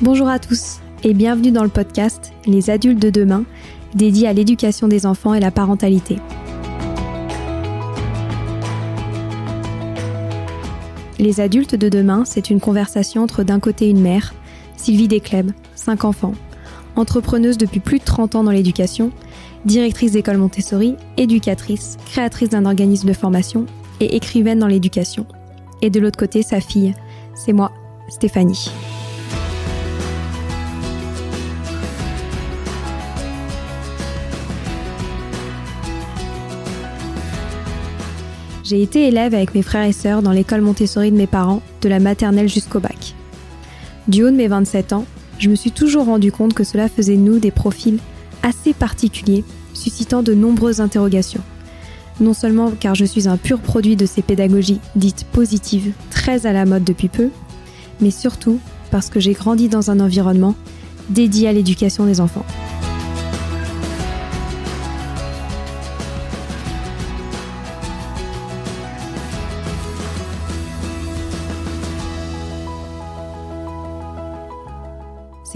Bonjour à tous et bienvenue dans le podcast Les adultes de demain, dédié à l'éducation des enfants et la parentalité. Les adultes de demain, c'est une conversation entre d'un côté une mère, Sylvie Descleb, 5 enfants, entrepreneuse depuis plus de 30 ans dans l'éducation, directrice d'école Montessori, éducatrice, créatrice d'un organisme de formation et écrivaine dans l'éducation. Et de l'autre côté, sa fille, c'est moi, Stéphanie. J'ai été élève avec mes frères et sœurs dans l'école Montessori de mes parents, de la maternelle jusqu'au bac. Du haut de mes 27 ans, je me suis toujours rendu compte que cela faisait nous des profils assez particuliers, suscitant de nombreuses interrogations. Non seulement car je suis un pur produit de ces pédagogies dites positives, très à la mode depuis peu, mais surtout parce que j'ai grandi dans un environnement dédié à l'éducation des enfants.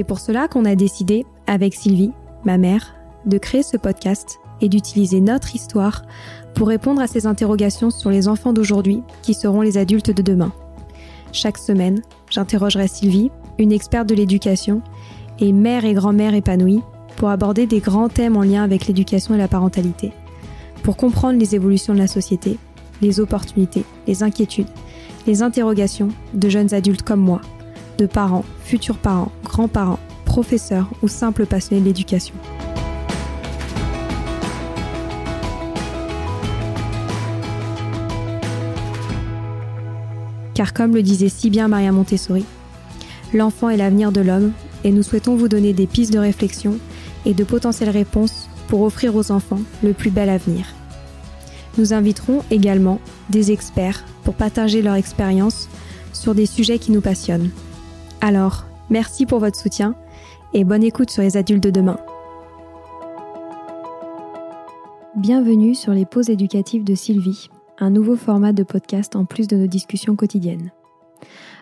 C'est pour cela qu'on a décidé, avec Sylvie, ma mère, de créer ce podcast et d'utiliser notre histoire pour répondre à ces interrogations sur les enfants d'aujourd'hui qui seront les adultes de demain. Chaque semaine, j'interrogerai Sylvie, une experte de l'éducation, et mère et grand-mère épanouie pour aborder des grands thèmes en lien avec l'éducation et la parentalité, pour comprendre les évolutions de la société, les opportunités, les inquiétudes, les interrogations de jeunes adultes comme moi de parents, futurs parents, grands-parents, professeurs ou simples passionnés de l'éducation. Car comme le disait si bien Maria Montessori, l'enfant est l'avenir de l'homme et nous souhaitons vous donner des pistes de réflexion et de potentielles réponses pour offrir aux enfants le plus bel avenir. Nous inviterons également des experts pour partager leur expérience sur des sujets qui nous passionnent. Alors, merci pour votre soutien et bonne écoute sur les adultes de demain. Bienvenue sur les pauses éducatives de Sylvie, un nouveau format de podcast en plus de nos discussions quotidiennes.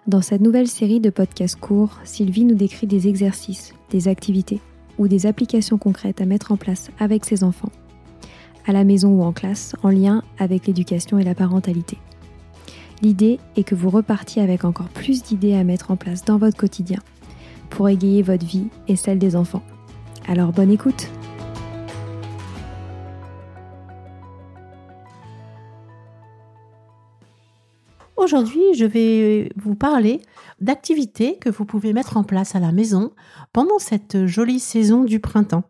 Dans cette nouvelle série de podcasts courts, Sylvie nous décrit des exercices, des activités ou des applications concrètes à mettre en place avec ses enfants, à la maison ou en classe, en lien avec l'éducation et la parentalité. L'idée est que vous repartiez avec encore plus d'idées à mettre en place dans votre quotidien pour égayer votre vie et celle des enfants. Alors bonne écoute Aujourd'hui, je vais vous parler d'activités que vous pouvez mettre en place à la maison pendant cette jolie saison du printemps.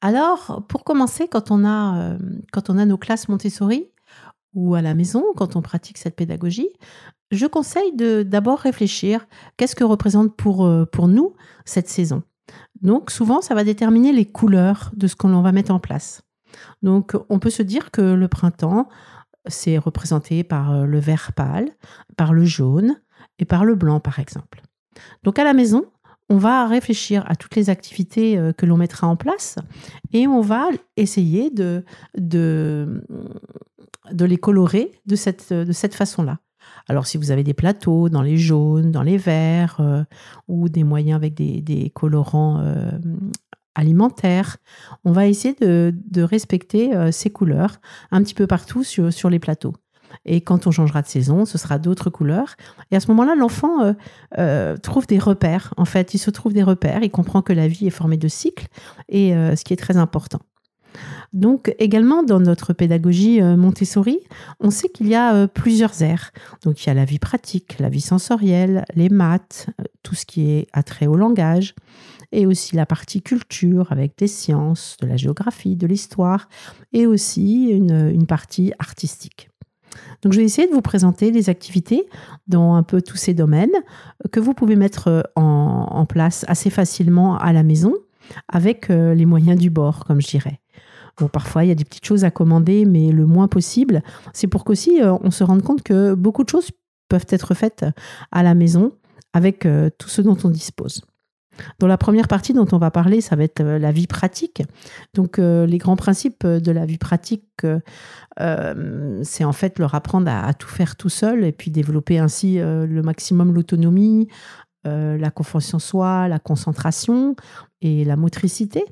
Alors, pour commencer, quand on a, euh, nos classes Montessori, ou à la maison, quand on pratique cette pédagogie, je conseille de d'abord réfléchir qu'est-ce que représente pour, euh, pour nous cette saison? Donc souvent, ça va déterminer les couleurs de ce qu'on va mettre en place. Donc on peut se dire que le printemps, c'est représenté par euh, le vert pâle, par le jaune et par le blanc, par exemple. Donc à la maison, on va réfléchir à toutes les activités euh, que l'on mettra en place et on va essayer de, de, de les colorer de cette, de cette façon-là. Alors si vous avez des plateaux dans les jaunes, dans les verts, euh, ou des moyens avec des, colorants euh, alimentaires, on va essayer de, respecter euh, ces couleurs un petit peu partout sur, sur, les plateaux. Et quand on changera de saison, ce sera d'autres couleurs. Et à ce moment-là, l'enfant trouve des repères. En fait, il se trouve des repères. Il comprend que la vie est formée de cycles, et ce qui est très important. Donc également dans notre pédagogie euh, Montessori, on sait qu'il y a euh, plusieurs aires. Donc il y a la vie pratique, la vie sensorielle, les maths, euh, tout ce qui est attrait au langage, et aussi la partie culture avec des sciences, de la géographie, de l'histoire, et aussi une, partie artistique. Donc je vais essayer de vous présenter des activités dans un peu tous ces domaines que vous pouvez mettre en, place assez facilement à la maison avec les moyens du bord, comme je dirais. Bon, parfois, il y a des petites choses à commander, mais le moins possible. C'est pour qu'aussi, euh, on se rende compte que beaucoup de choses peuvent être faites à la maison avec euh, tout ce dont on dispose. Dans la première partie dont on va parler, ça va être euh, la vie pratique. Donc, les grands principes de la vie pratique, c'est en fait leur apprendre à, tout faire tout seul et puis développer ainsi le maximum l'autonomie, la confiance en soi, la concentration et la motricité.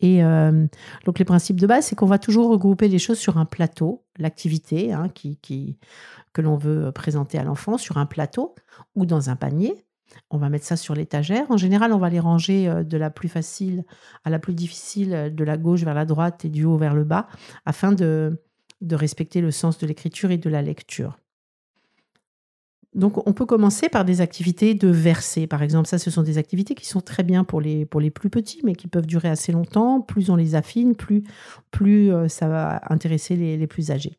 Et euh, donc les principes de base, c'est qu'on va toujours regrouper les choses sur un plateau, l'activité hein, que l'on veut présenter à l'enfant sur un plateau ou dans un panier. On va mettre ça sur l'étagère. En général, on va les ranger euh, de la plus facile à la plus difficile, de la gauche vers la droite et du haut vers le bas, afin de respecter le sens de l'écriture et de la lecture. Donc, on peut commencer par des activités de verser. Par exemple, ça, ce sont des activités qui sont très bien pour les, pour les plus petits, mais qui peuvent durer assez longtemps. Plus on les affine, plus, plus euh, ça va intéresser les, plus âgés.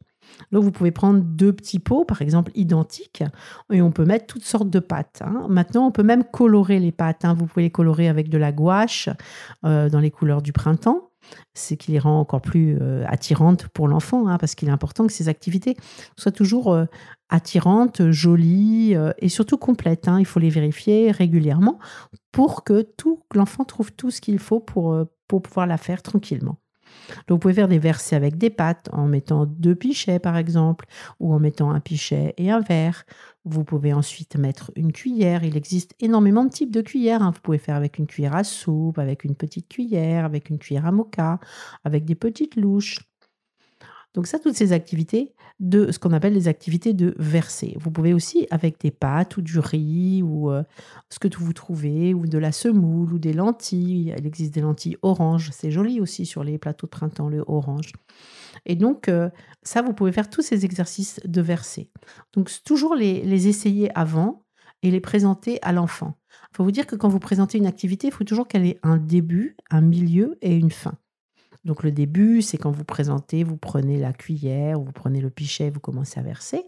Donc, vous pouvez prendre deux petits pots, par exemple, identiques, et on peut mettre toutes sortes de pâtes. Hein. Maintenant, on peut même colorer les pâtes. Hein. Vous pouvez les colorer avec de la gouache euh, dans les couleurs du printemps c'est qui les rend encore plus euh, attirantes pour l'enfant, hein, parce qu'il est important que ces activités soient toujours euh, attirantes, jolies euh, et surtout complètes. Hein. Il faut les vérifier régulièrement pour que l'enfant trouve tout ce qu'il faut pour, pouvoir la faire tranquillement. Donc vous pouvez faire des versets avec des pâtes en mettant deux pichets par exemple, ou en mettant un pichet et un verre. Vous pouvez ensuite mettre une cuillère. Il existe énormément de types de cuillères. Hein. Vous pouvez faire avec une cuillère à soupe, avec une petite cuillère, avec une cuillère à mocha, avec des petites louches. Donc ça, toutes ces activités de ce qu'on appelle les activités de verser. Vous pouvez aussi avec des pâtes ou du riz ou euh, ce que vous trouvez ou de la semoule ou des lentilles. Il existe des lentilles orange. C'est joli aussi sur les plateaux de printemps, le orange. Et donc, euh, ça, vous pouvez faire tous ces exercices de verser. Donc, toujours les, les essayer avant et les présenter à l'enfant. Il faut vous dire que quand vous présentez une activité, il faut toujours qu'elle ait un début, un milieu et une fin. Donc le début, c'est quand vous présentez, vous prenez la cuillère, vous prenez le pichet, vous commencez à verser.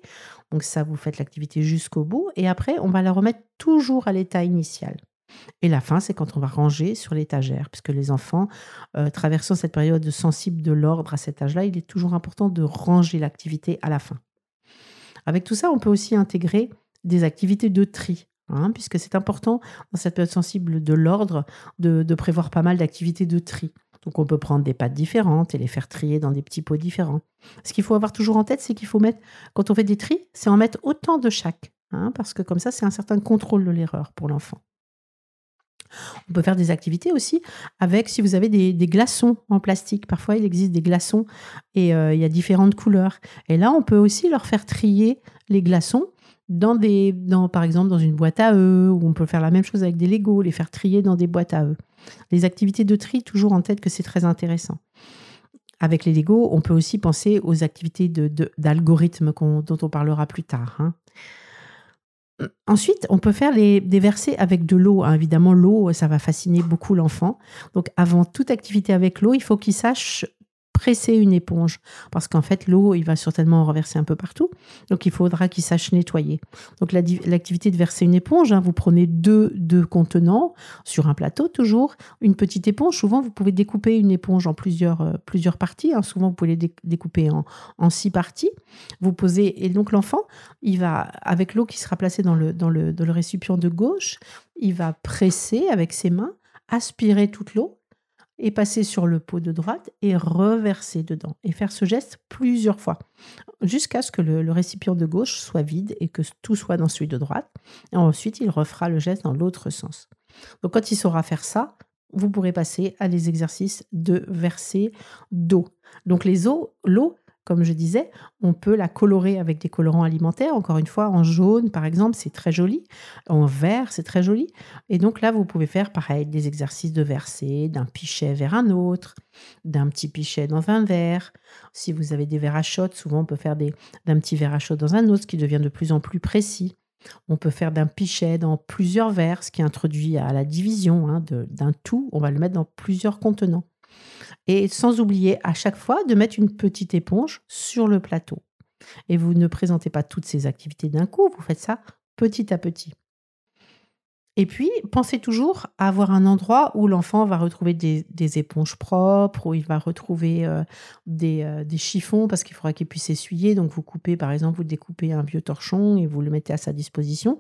Donc ça, vous faites l'activité jusqu'au bout. Et après, on va la remettre toujours à l'état initial. Et la fin, c'est quand on va ranger sur l'étagère, puisque les enfants, euh, traversant cette période sensible de l'ordre à cet âge-là, il est toujours important de ranger l'activité à la fin. Avec tout ça, on peut aussi intégrer des activités de tri. Hein, puisque c'est important dans cette période sensible de l'ordre de prévoir pas mal d'activités de tri. Donc on peut prendre des pâtes différentes et les faire trier dans des petits pots différents. Ce qu'il faut avoir toujours en tête, c'est qu'il faut mettre, quand on fait des tris, c'est en mettre autant de chaque, hein, parce que comme ça, c'est un certain contrôle de l'erreur pour l'enfant. On peut faire des activités aussi avec, si vous avez des, glaçons en plastique. Parfois, il existe des glaçons et euh, il y a différentes couleurs. Et là, on peut aussi leur faire trier les glaçons dans des, dans, par exemple, dans une boîte à eux, ou on peut faire la même chose avec des Legos, les faire trier dans des boîtes à eux. Les activités de tri, toujours en tête que c'est très intéressant. Avec les Legos, on peut aussi penser aux activités d'algorithmes dont on parlera plus tard. Hein. Ensuite, on peut faire des versets avec de l'eau. Hein. Évidemment, l'eau, ça va fasciner beaucoup l'enfant. Donc, avant toute activité avec l'eau, il faut qu'il sache presser une éponge. Parce qu'en fait l'eau il va certainement en renverser un peu partout. Donc il faudra qu'il sache nettoyer. Donc l'activité de verser une éponge hein, vous prenez deux, deux contenants sur un plateau toujours. Une petite éponge souvent vous pouvez découper une éponge en plusieurs, euh, plusieurs parties hein. souvent vous pouvez les découper en, en six parties. Vous posez et donc l'enfant il va avec l'eau qui sera placée dans le, dans le, dans le récipient de gauche il va presser avec ses mains aspirer toute l'eau et passer sur le pot de droite et reverser dedans. Et faire ce geste plusieurs fois, jusqu'à ce que le, récipient de gauche soit vide et que tout soit dans celui de droite. Et ensuite, il refera le geste dans l'autre sens. Donc quand il saura faire ça, vous pourrez passer à des exercices de verser d'eau. Donc les eaux, l'eau, comme je disais, on peut la colorer avec des colorants alimentaires. Encore une fois, en jaune, par exemple, c'est très joli. En vert, c'est très joli. Et donc là, vous pouvez faire pareil, des exercices de verser d'un pichet vers un autre, d'un petit pichet dans un verre. Si vous avez des verres à shot, souvent on peut faire d'un petit verre à shot dans un autre, ce qui devient de plus en plus précis. On peut faire d'un pichet dans plusieurs verres, ce qui introduit à la division hein, d'un tout. On va le mettre dans plusieurs contenants. Et sans oublier à chaque fois de mettre une petite éponge sur le plateau. Et vous ne présentez pas toutes ces activités d'un coup, vous faites ça petit à petit. Et puis, pensez toujours à avoir un endroit où l'enfant va retrouver des, éponges propres, où il va retrouver euh, des, euh, des, chiffons, parce qu'il faudra qu'il puisse essuyer. Donc, vous coupez, par exemple, vous découpez un vieux torchon et vous le mettez à sa disposition.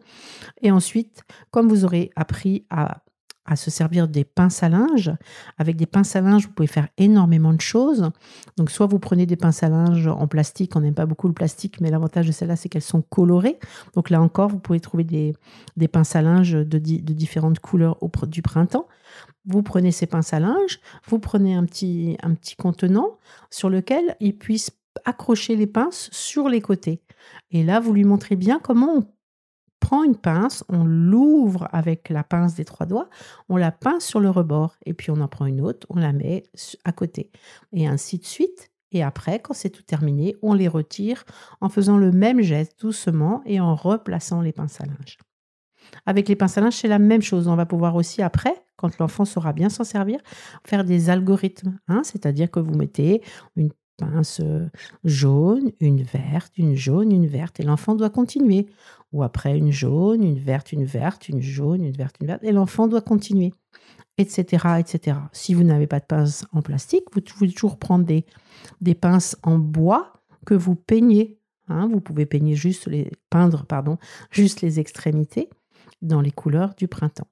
Et ensuite, comme vous aurez appris à à se servir des pinces à linge. Avec des pinces à linge, vous pouvez faire énormément de choses. Donc, soit vous prenez des pinces à linge en plastique, on n'aime pas beaucoup le plastique, mais l'avantage de celles-là, c'est qu'elles sont colorées. Donc là encore, vous pouvez trouver des, des pinces à linge de, de différentes couleurs au, du printemps. Vous prenez ces pinces à linge, vous prenez un petit, un petit contenant sur lequel il puisse accrocher les pinces sur les côtés. Et là, vous lui montrez bien comment on prend une pince, on l'ouvre avec la pince des trois doigts, on la pince sur le rebord, et puis on en prend une autre, on la met à côté, et ainsi de suite. Et après, quand c'est tout terminé, on les retire en faisant le même geste doucement et en replaçant les pinces à linge. Avec les pinces à linge, c'est la même chose. On va pouvoir aussi après, quand l'enfant saura bien s'en servir, faire des algorithmes. Hein, c'est-à-dire que vous mettez une pince jaune, une verte, une jaune, une verte, et l'enfant doit continuer. Ou après une jaune, une verte, une verte, une jaune, une verte, une verte, et l'enfant doit continuer, etc., etc. Si vous n'avez pas de pince en plastique, vous pouvez toujours prendre des, des pinces en bois que vous peignez. Hein. vous pouvez peigner juste les, peindre pardon, juste les extrémités dans les couleurs du printemps.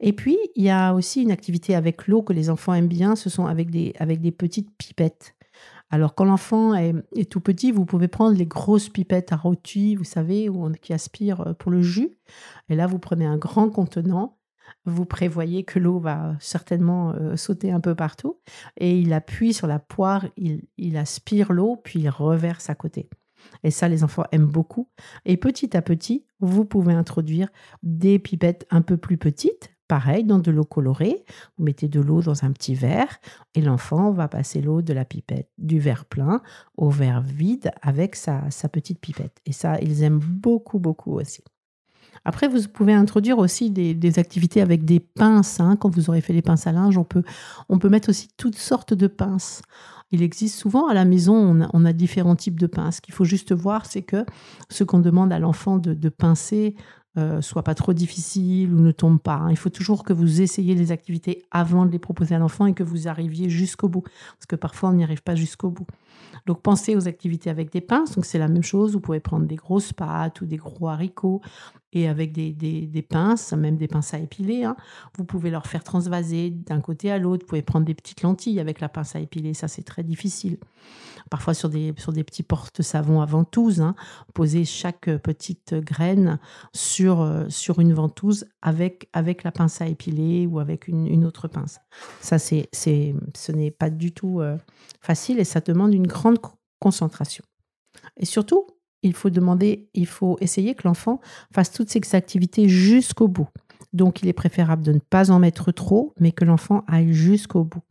Et puis, il y a aussi une activité avec l'eau que les enfants aiment bien, ce sont avec des, avec des petites pipettes. Alors, quand l'enfant est, tout petit, vous pouvez prendre les grosses pipettes à rôti, vous savez, qui aspirent euh, pour le jus. Et là, vous prenez un grand contenant. Vous prévoyez que l'eau va certainement euh, sauter un peu partout. Et il appuie sur la poire, il, il aspire l'eau, puis il reverse à côté. Et ça, les enfants aiment beaucoup. Et petit à petit, vous pouvez introduire des pipettes un peu plus petites, Pareil, dans de l'eau colorée, vous mettez de l'eau dans un petit verre et l'enfant va passer l'eau de la pipette du verre plein au verre vide avec sa, petite pipette. Et ça, ils aiment beaucoup, beaucoup aussi. Après, vous pouvez introduire aussi des, activités avec des pinces. Hein. Quand vous aurez fait les pinces à linge, on peut, on peut mettre aussi toutes sortes de pinces. Il existe souvent à la maison, on a, différents types de pinces. Ce qu'il faut juste voir, c'est que ce qu'on demande à l'enfant de pincer euh, soit pas trop difficile ou ne tombe pas. Hein. Il faut toujours que vous essayiez les activités avant de les proposer à l'enfant et que vous arriviez jusqu'au bout. Parce que parfois, on n'y arrive pas jusqu'au bout. Donc, pensez aux activités avec des pinces. Donc, c'est la même chose. Vous pouvez prendre des grosses pâtes ou des gros haricots et avec des, des, pinces, même des pinces à épiler. Hein. Vous pouvez leur faire transvaser d'un côté à l'autre. Vous pouvez prendre des petites lentilles avec la pince à épiler. Ça, c'est très difficile parfois sur des, sur des petits porte-savons à ventouse. Hein. Poser chaque petite graine sur, euh, sur une ventouse avec, avec la pince à épiler ou avec une, autre pince. Ça, c'est, c'est, ce n'est pas du tout euh, facile et ça demande une grande concentration. Et surtout, il faut demander, il faut essayer que l'enfant fasse toutes ces activités jusqu'au bout. Donc, il est préférable de ne pas en mettre trop, mais que l'enfant aille jusqu'au bout.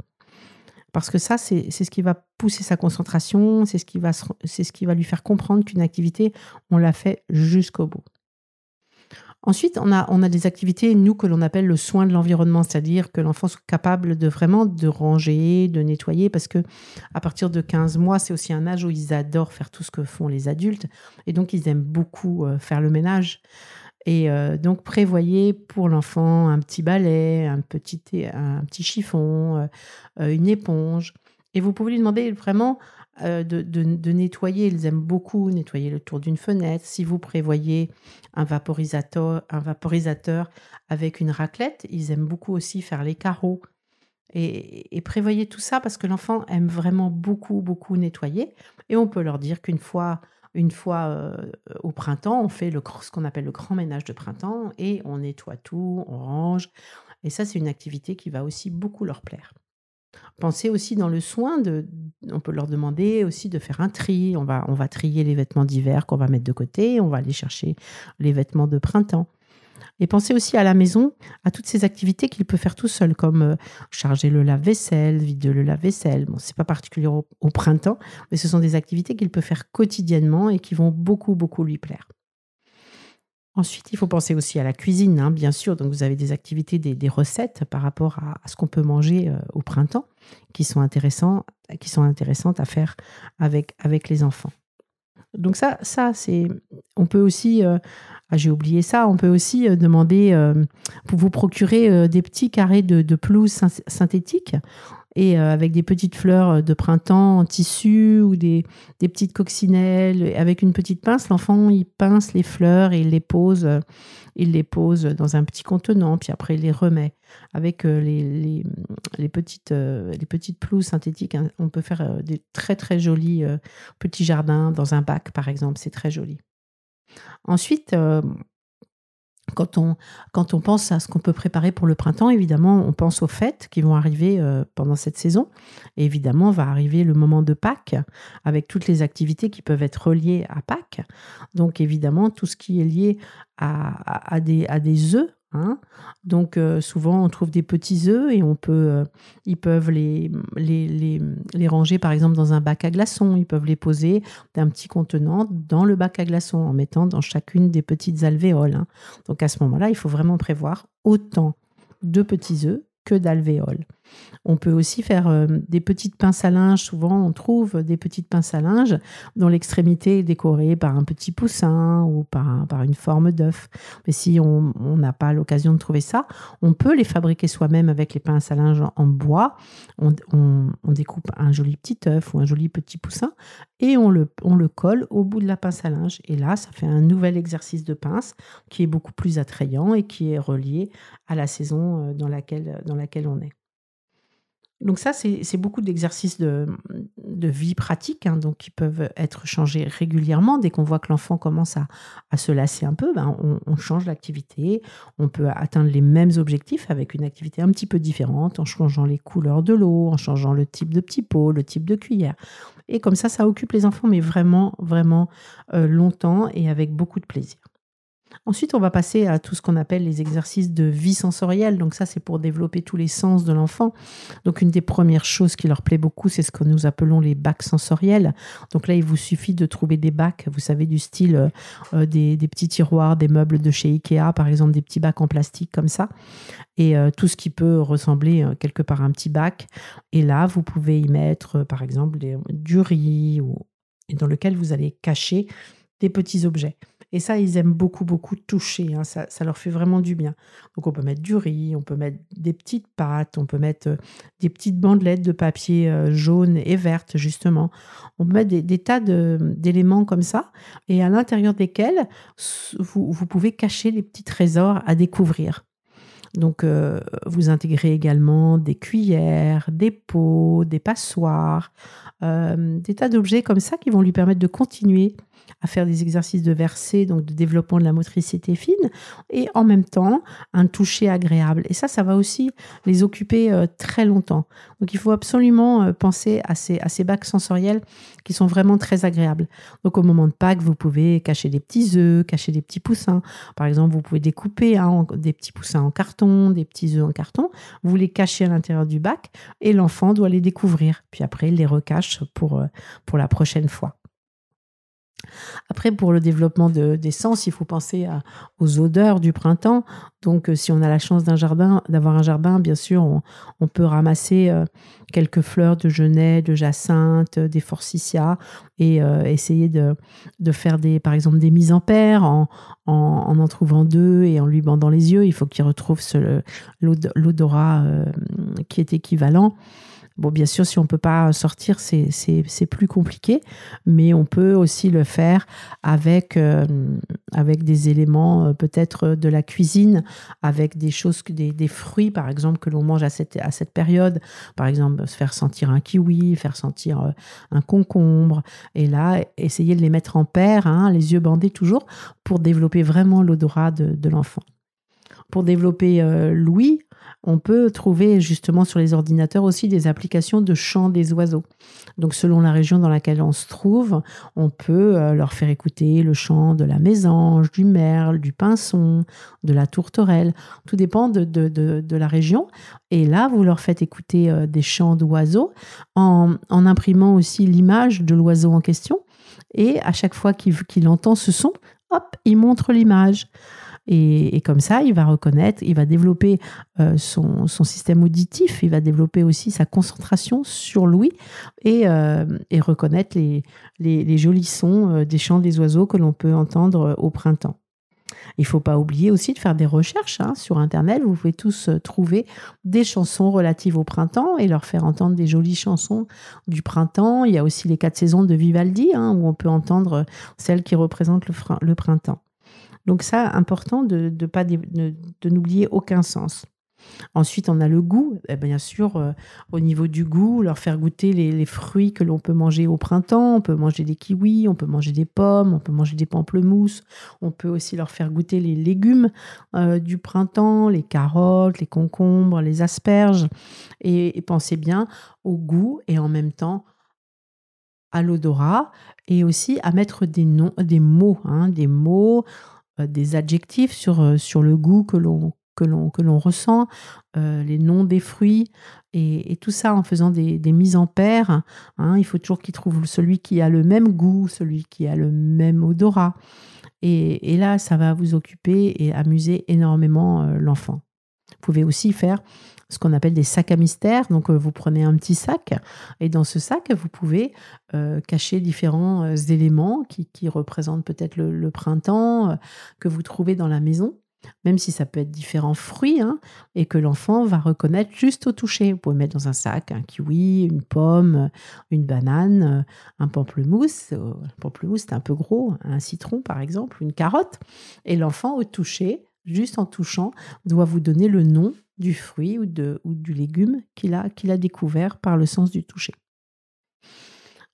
Parce que ça, c'est ce qui va pousser sa concentration, c'est ce, qui va, ce qui va lui faire comprendre qu'une activité, on l'a fait jusqu'au bout. Ensuite, on a, on a des activités, nous, que l'on appelle le soin de l'environnement, c'est-à-dire que l'enfant soit capable de vraiment de ranger, de nettoyer, parce que à partir de 15 mois, c'est aussi un âge où ils adorent faire tout ce que font les adultes, et donc ils aiment beaucoup euh, faire le ménage. Et euh, donc, prévoyez pour l'enfant un petit balai, un petit, un petit chiffon, euh, une éponge. Et vous pouvez lui demander vraiment de, de, nettoyer. Ils aiment beaucoup nettoyer le tour d'une fenêtre. Si vous prévoyez un vaporisateur, un vaporisateur avec une raclette, ils aiment beaucoup aussi faire les carreaux. Et, et prévoyez tout ça parce que l'enfant aime vraiment beaucoup, beaucoup nettoyer. Et on peut leur dire qu'une fois une fois euh, au printemps, on fait le, ce qu'on appelle le grand ménage de printemps et on nettoie tout, on range. Et ça, c'est une activité qui va aussi beaucoup leur plaire. Pensez aussi dans le soin, de, on peut leur demander aussi de faire un tri. On va, on va trier les vêtements d'hiver qu'on va mettre de côté, on va aller chercher les vêtements de printemps. Et pensez aussi à la maison, à toutes ces activités qu'il peut faire tout seul, comme euh, charger le lave-vaisselle, vider le lave-vaisselle. Bon, c'est pas particulier au, printemps, mais ce sont des activités qu'il peut faire quotidiennement et qui vont beaucoup, beaucoup lui plaire. Ensuite, il faut penser aussi à la cuisine, hein, bien sûr. Donc, vous avez des activités, des, recettes par rapport à, ce qu'on peut manger euh, au printemps, qui sont, intéressants, qui sont intéressantes à faire avec, avec les enfants. Donc ça, ça c'est, on peut aussi, euh, ah, j'ai oublié ça, on peut aussi euh, demander pour vous procurer des petits carrés de, pelouse synthétique et avec des petites fleurs de printemps en tissu ou des, petites coccinelles. Avec une petite pince, l'enfant, il pince les fleurs et il les pose il les pose dans un petit contenant, puis après il les remet. Avec euh, les, petites, euh, les petites pelouses synthétiques, hein, on peut faire euh, des très très jolis petits jardins dans un bac, par exemple, c'est très joli. Ensuite, quand on, pense à ce qu'on peut préparer pour le printemps, évidemment, on pense aux fêtes qui vont arriver euh, pendant cette saison. Et évidemment, va arriver le moment de Pâques, avec toutes les activités qui peuvent être reliées à Pâques. Donc, évidemment, tout ce qui est lié des, à des œufs, Hein. Donc euh, souvent on trouve des petits œufs et on peut, euh, ils peuvent les, les, les, ranger par exemple dans un bac à glaçons. Ils peuvent les poser d'un petit contenant dans le bac à glaçons en mettant dans chacune des petites alvéoles. Hein. Donc à ce moment-là, il faut vraiment prévoir autant de petits œufs que d'alvéoles. On peut aussi faire euh, des petites pinces à linge. Souvent, on trouve des petites pinces à linge dont l'extrémité est décorée par un petit poussin ou par, une forme d'œuf. Mais si on n'a pas l'occasion de trouver ça, on peut les fabriquer soi-même avec les pinces à linge en, bois. On, découpe un joli petit œuf ou un joli petit poussin et on le, colle au bout de la pince à linge. Et là, ça fait un nouvel exercice de pince qui est beaucoup plus attrayant et qui est relié à la saison euh, dans laquelle on est. Donc ça, c'est beaucoup d'exercices de, vie pratique, hein, donc qui peuvent être changés régulièrement. Dès qu'on voit que l'enfant commence à, se lasser un peu, ben on, change l'activité. On peut atteindre les mêmes objectifs avec une activité un petit peu différente, en changeant les couleurs de l'eau, en changeant le type de petit pot, le type de cuillère. Et comme ça, ça occupe les enfants, mais vraiment, vraiment euh, longtemps et avec beaucoup de plaisir. Ensuite, on va passer à tout ce qu'on appelle les exercices de vie sensorielle. Donc ça, c'est pour développer tous les sens de l'enfant. Donc une des premières choses qui leur plaît beaucoup, c'est ce que nous appelons les bacs sensoriels. Donc là, il vous suffit de trouver des bacs, vous savez, du style euh, euh, des, petits tiroirs, des meubles de chez Ikea, par exemple, des petits bacs en plastique comme ça. Et euh, tout ce qui peut ressembler quelque part à un petit bac. Et là, vous pouvez y mettre, par exemple, du riz ou, dans lequel vous allez cacher des petits objets. Et ça, ils aiment beaucoup, beaucoup toucher. Hein. Ça, leur fait vraiment du bien. Donc, on peut mettre du riz, on peut mettre des petites pâtes, on peut mettre euh, des petites bandelettes de papier euh, jaune et verte, justement. On peut mettre des, tas d'éléments comme ça, et à l'intérieur desquels vous, pouvez cacher les petits trésors à découvrir. Donc, euh, vous intégrez également des cuillères, des pots, des passoires, des tas d'objets comme ça qui vont lui permettre de continuer à faire des exercices de versée, donc de développement de la motricité fine, et en même temps un toucher agréable. Et ça, ça va aussi les occuper euh, très longtemps. Donc il faut absolument euh, penser à ces, à ces bacs sensoriels qui sont vraiment très agréables. Donc au moment de Pâques, vous pouvez cacher des petits œufs, cacher des petits poussins. Par exemple, vous pouvez découper hein, des petits poussins en carton, des petits œufs en carton. Vous les cachez à l'intérieur du bac et l'enfant doit les découvrir. Puis après, il les recache pour, euh, pour la prochaine fois. Après, pour le développement de, des sens, il faut penser aux odeurs du printemps. Donc, euh, si on a la chance d'un jardin, d'avoir un jardin, bien sûr, on, peut ramasser euh, quelques fleurs de genêt, de jacinthe, des forsythias et euh, essayer de, faire des, par exemple, des mises en paire en en, trouvant deux et en lui bandant les yeux. Il faut qu'il retrouve l'odorat qui est équivalent. Bon, bien sûr, si on ne peut pas sortir, c'est plus compliqué, mais on peut aussi le faire avec, euh, avec des éléments euh, peut-être de la cuisine, avec des choses, des, des fruits, par exemple, que l'on mange à cette, à cette période. Par exemple, se faire sentir un kiwi, faire sentir euh, un concombre. Et là, essayer de les mettre en paire, hein, les yeux bandés toujours, pour développer vraiment l'odorat de, de l'enfant. Pour développer l'ouïe, on peut trouver justement sur les ordinateurs aussi des applications de chant des oiseaux. Donc selon la région dans laquelle on se trouve, on peut euh, leur faire écouter le chant de la mésange, du merle, du pinson, de la tourterelle. Tout dépend de, la région. Et là, vous leur faites écouter euh, des chants d'oiseaux en, imprimant aussi l'image de l'oiseau en question. Et à chaque fois qu'il entend ce son, hop, il montre l'image. Et, comme ça, il va reconnaître, il va développer euh, son, système auditif, il va développer aussi sa concentration sur l'ouïe et, euh, reconnaître les, jolis sons euh, des chants des oiseaux que l'on peut entendre au printemps. Il ne faut pas oublier aussi de faire des recherches hein, sur Internet. Vous pouvez tous trouver des chansons relatives au printemps et leur faire entendre des jolies chansons du printemps. Il y a aussi les quatre saisons de Vivaldi, hein, où on peut entendre celles qui représentent le, printemps. Donc ça, important de, n'oublier aucun sens. Ensuite, on a le goût. Eh bien sûr, euh, au niveau du goût, leur faire goûter les, fruits que l'on peut manger au printemps. On peut manger des kiwis, on peut manger des pommes, on peut manger des pamplemousses. On peut aussi leur faire goûter les légumes euh, du printemps, les carottes, les concombres, les asperges. Et, pensez bien au goût et en même temps à l'odorat et aussi à mettre des noms, des mots, hein, des mots, des adjectifs sur, sur le goût que l'on que l'on, que l'on ressent, euh, les noms des fruits, et, tout ça en faisant des, mises en paire. Hein. il faut toujours qu'il trouve celui qui a le même goût, celui qui a le même odorat. Et, là, ça va vous occuper et amuser énormément euh, l'enfant. Vous pouvez aussi faire ce qu'on appelle des sacs à mystère. Donc, euh, vous prenez un petit sac et dans ce sac, vous pouvez cacher différents éléments qui, représentent peut-être le printemps que vous trouvez dans la maison même si ça peut être différents fruits, hein, et que l'enfant va reconnaître juste au toucher. Vous pouvez mettre dans un sac un kiwi, une pomme, une banane, un pamplemousse. Un euh, pamplemousse, c'est un peu gros, un citron par exemple, une carotte. Et l'enfant au toucher, juste en touchant, doit vous donner le nom du fruit ou, du légume qu'il a, qu'il a découvert par le sens du toucher.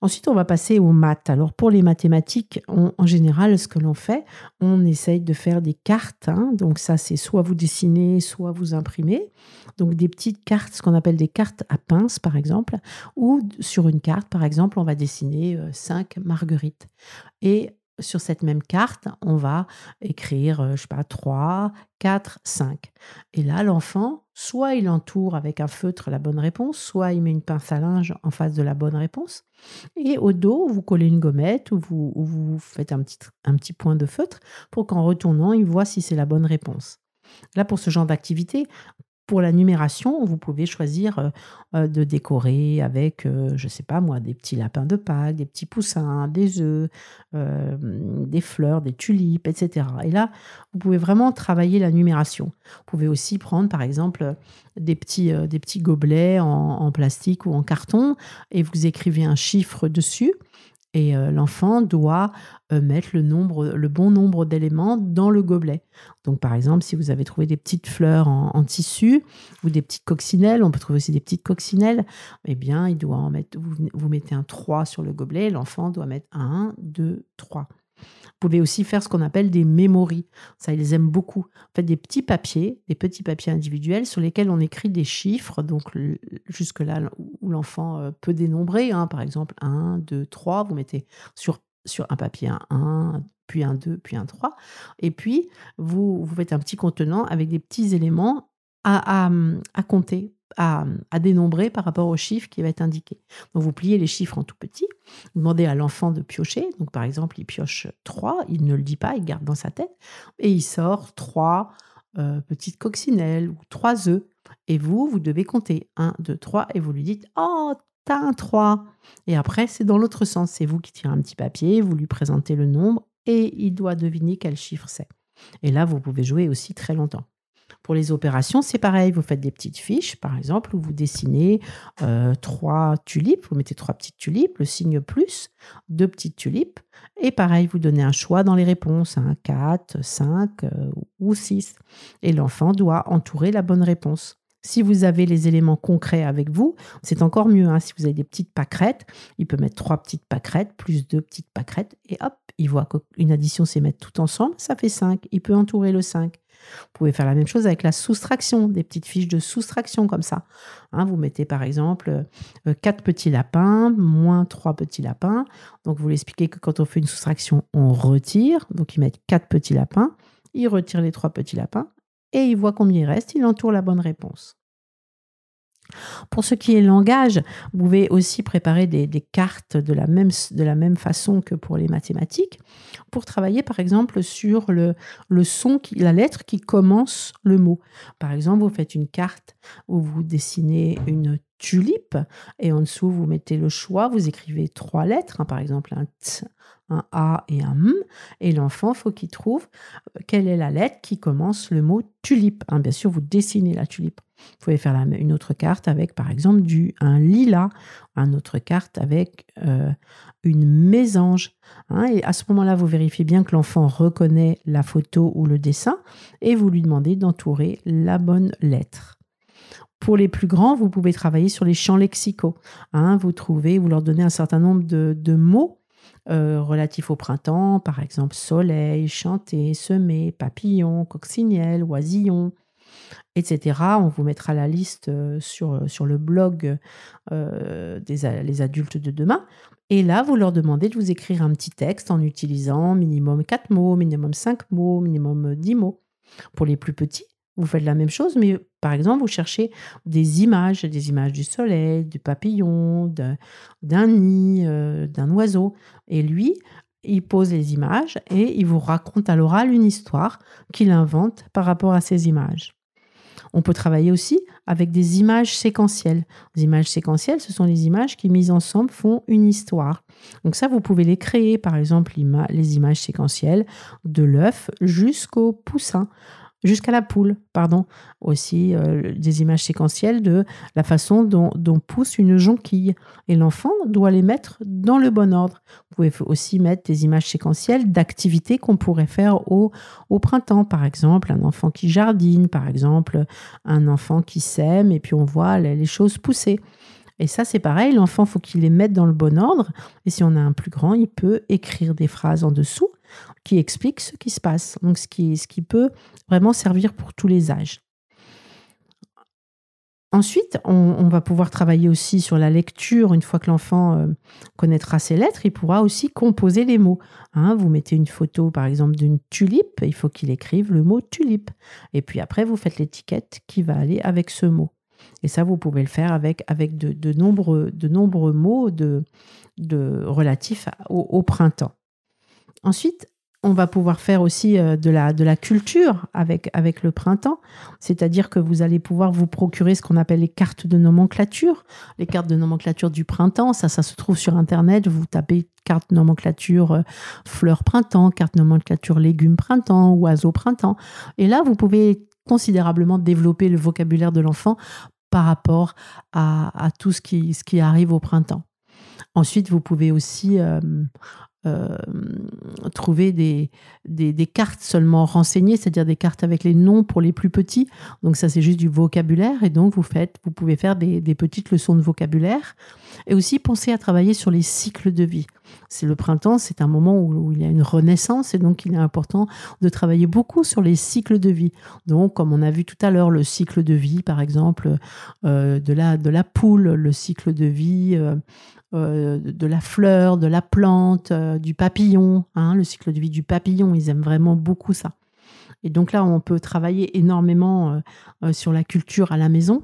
Ensuite, on va passer aux maths. Alors, pour les mathématiques, en général, ce que l'on fait, on essaye de faire des cartes. Hein. Donc, ça, c'est soit vous dessinez, soit vous imprimez. Donc, des petites cartes, ce qu'on appelle des cartes à pince, par exemple. Ou sur une carte, par exemple, on va dessiner euh, cinq marguerites. Et sur cette même carte, on va écrire, euh, je sais pas, 3, 4, 5. Et là, l'enfant, soit il entoure avec un feutre la bonne réponse, soit il met une pince à linge en face de la bonne réponse. Et au dos, vous collez une gommette ou vous, faites un petit, un petit point de feutre pour qu'en retournant, il voit si c'est la bonne réponse. Là, pour ce genre d'activité, pour la numération, vous pouvez choisir euh, euh, de décorer avec, euh, je ne sais pas moi, des petits lapins de Pâques, des petits poussins, des œufs, des fleurs, des tulipes, etc. Et là, vous pouvez vraiment travailler la numération. Vous pouvez aussi prendre, par exemple, des petits, des petits gobelets en, plastique ou en carton et vous écrivez un chiffre dessus et l'enfant doit mettre le, nombre, le bon nombre d'éléments dans le gobelet. Donc, par exemple, si vous avez trouvé des petites fleurs en, tissu ou des petites coccinelles, on peut trouver aussi des petites coccinelles, eh bien, il doit en mettre, vous, mettez un 3 sur le gobelet, l'enfant doit mettre 1, 2, 3. Vous pouvez aussi faire ce qu'on appelle des mémories. Ça, ils aiment beaucoup. En fait, des petits papiers, des petits papiers individuels sur lesquels on écrit des chiffres, donc jusque-là où l'enfant euh, peut dénombrer. Hein. par exemple, 1, 2, 3. Vous mettez sur, un papier un 1, puis un 2, puis un 3. Et puis, vous, vous faites un petit contenant avec des petits éléments à, à compter à, dénombrer par rapport au chiffre qui va être indiqué. Donc vous pliez les chiffres en tout petit, vous demandez à l'enfant de piocher. Donc par exemple, il pioche 3, il ne le dit pas, il garde dans sa tête, et il sort 3 euh, petites coccinelles ou 3 œufs. Et vous, vous devez compter 1, 2, 3, et vous lui dites Oh, t'as un 3. Et après, c'est dans l'autre sens. C'est vous qui tirez un petit papier, vous lui présentez le nombre, et il doit deviner quel chiffre c'est. Et là, vous pouvez jouer aussi très longtemps. Pour les opérations, c'est pareil. Vous faites des petites fiches, par exemple, où vous dessinez euh, trois tulipes. Vous mettez trois petites tulipes, le signe plus, deux petites tulipes. Et pareil, vous donnez un choix dans les réponses, 4, 5 euh, ou 6. Et l'enfant doit entourer la bonne réponse. Si vous avez les éléments concrets avec vous, c'est encore mieux. Hein. Si vous avez des petites pâquerettes, il peut mettre trois petites pâquerettes plus deux petites pâquerettes et hop, il voit qu'une addition, c'est mettre tout ensemble, ça fait 5. Il peut entourer le 5. Vous pouvez faire la même chose avec la soustraction, des petites fiches de soustraction comme ça. Hein, vous mettez par exemple 4 euh, petits lapins moins 3 petits lapins. Donc vous l'expliquez que quand on fait une soustraction, on retire. Donc ils mettent 4 petits lapins, ils retirent les 3 petits lapins et ils voient combien il reste, il entoure la bonne réponse. Pour ce qui est langage, vous pouvez aussi préparer des, cartes de la, même, de la, même, façon que pour les mathématiques, pour travailler par exemple sur le, le son, la lettre qui commence le mot. Par exemple, vous faites une carte où vous dessinez une tulipe. Et en dessous, vous mettez le choix, vous écrivez trois lettres, hein, par exemple un T, un A et un M. Et l'enfant, faut qu'il trouve euh, quelle est la lettre qui commence le mot tulipe. Hein. bien sûr, vous dessinez la tulipe. Vous pouvez faire une autre carte avec, par exemple, du, un lilas, une autre carte avec euh, une mésange. Hein. et à ce moment-là, vous vérifiez bien que l'enfant reconnaît la photo ou le dessin et vous lui demandez d'entourer la bonne lettre. Pour les plus grands, vous pouvez travailler sur les champs lexicaux. Hein. vous trouvez, vous leur donnez un certain nombre de, mots euh, relatifs au printemps, par exemple soleil, chanter, semer, papillon, coccinelle, oisillon, etc. On vous mettra la liste euh, sur, euh, sur le blog des les adultes de demain. Et là, vous leur demandez de vous écrire un petit texte en utilisant minimum 4 mots, minimum 5 mots, minimum 10 mots. Pour les plus petits, vous faites la même chose, mais par exemple, vous cherchez des images, des images du soleil, du papillon, d'un nid, euh, d'un oiseau. Et lui, il pose les images et il vous raconte à l'oral une histoire qu'il invente par rapport à ces images. On peut travailler aussi avec des images séquentielles. Les images séquentielles, ce sont les images qui, mises ensemble, font une histoire. Donc ça, vous pouvez les créer, par exemple, les images séquentielles de l'œuf jusqu'au poussin jusqu'à la poule, pardon. Aussi euh, des images séquentielles de la façon dont, pousse une jonquille. Et l'enfant doit les mettre dans le bon ordre. Vous pouvez aussi mettre des images séquentielles d'activités qu'on pourrait faire au, printemps. Par exemple, un enfant qui jardine, par exemple, un enfant qui sème, et puis on voit les choses pousser. Et ça, c'est pareil, l'enfant, faut qu'il les mette dans le bon ordre. Et si on a un plus grand, il peut écrire des phrases en dessous qui expliquent ce qui se passe. Donc, ce qui, ce qui peut vraiment servir pour tous les âges. Ensuite, on, va pouvoir travailler aussi sur la lecture. Une fois que l'enfant euh, connaîtra ses lettres, il pourra aussi composer les mots. Hein, vous mettez une photo, par exemple, d'une tulipe, il faut qu'il écrive le mot tulipe. Et puis après, vous faites l'étiquette qui va aller avec ce mot. Et ça, vous pouvez le faire avec, avec de, nombreux, de nombreux mots de relatifs au, printemps. Ensuite, on va pouvoir faire aussi euh, de la, culture avec, le printemps, c'est-à-dire que vous allez pouvoir vous procurer ce qu'on appelle les cartes de nomenclature, les cartes de nomenclature du printemps, ça, se trouve sur Internet, vous tapez carte nomenclature euh, fleurs printemps, carte nomenclature légumes printemps, oiseaux printemps, et là, vous pouvez considérablement développer le vocabulaire de l'enfant par rapport à, tout ce qui arrive au printemps. Ensuite, vous pouvez aussi euh, euh, trouver des, cartes seulement renseignées, c'est-à-dire des cartes avec les noms pour les plus petits. Donc ça, c'est juste du vocabulaire. Et donc, vous, faites, vous pouvez faire des, des petites leçons de vocabulaire. Et aussi, penser à travailler sur les cycles de vie. C'est le printemps, c'est un moment où, il y a une renaissance et donc il est important de travailler beaucoup sur les cycles de vie. Donc, comme on a vu tout à l'heure, le cycle de vie, par exemple, euh, de, la, poule, le cycle de vie euh, euh, de la fleur, de la plante, du papillon, hein, le cycle de vie du papillon, ils aiment vraiment beaucoup ça. Et donc là, on peut travailler énormément sur la culture à la maison.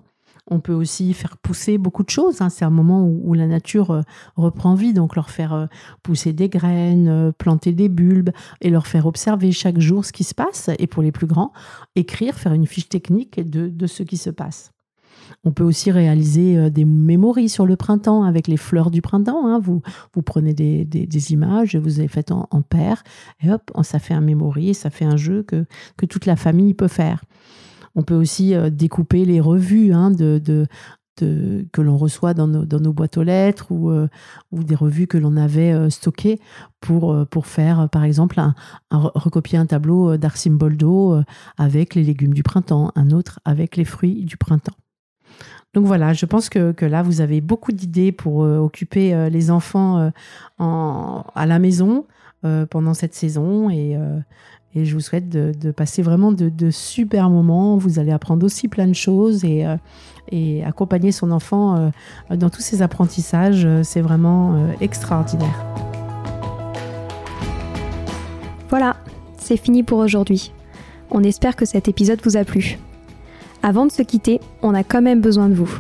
On peut aussi faire pousser beaucoup de choses. Hein. C'est un moment où, la nature reprend vie, donc leur faire pousser des graines, planter des bulbes et leur faire observer chaque jour ce qui se passe. Et pour les plus grands, écrire, faire une fiche technique de ce qui se passe. On peut aussi réaliser euh, des mémories sur le printemps avec les fleurs du printemps. Hein. Vous, prenez des, images, vous les faites en, paire, et hop, ça fait un mémorie, ça fait un jeu que toute la famille peut faire. On peut aussi euh, découper les revues hein, que l'on reçoit dans nos, boîtes aux lettres ou, euh, des revues que l'on avait stockées pour, pour faire, par exemple, recopier un tableau d'Arsim Boldo avec les légumes du printemps, un autre avec les fruits du printemps. Donc voilà, je pense que, là, vous avez beaucoup d'idées pour euh, occuper euh, les enfants euh, à la maison pendant cette saison. Et, je vous souhaite de, passer vraiment de, super moments. Vous allez apprendre aussi plein de choses et, et accompagner son enfant dans tous ses apprentissages. C'est vraiment extraordinaire. Voilà, c'est fini pour aujourd'hui. On espère que cet épisode vous a plu. Avant de se quitter, on a quand même besoin de vous.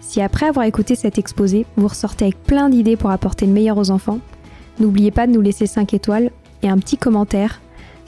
Si après avoir écouté cet exposé, vous ressortez avec plein d'idées pour apporter le meilleur aux enfants, n'oubliez pas de nous laisser 5 étoiles et un petit commentaire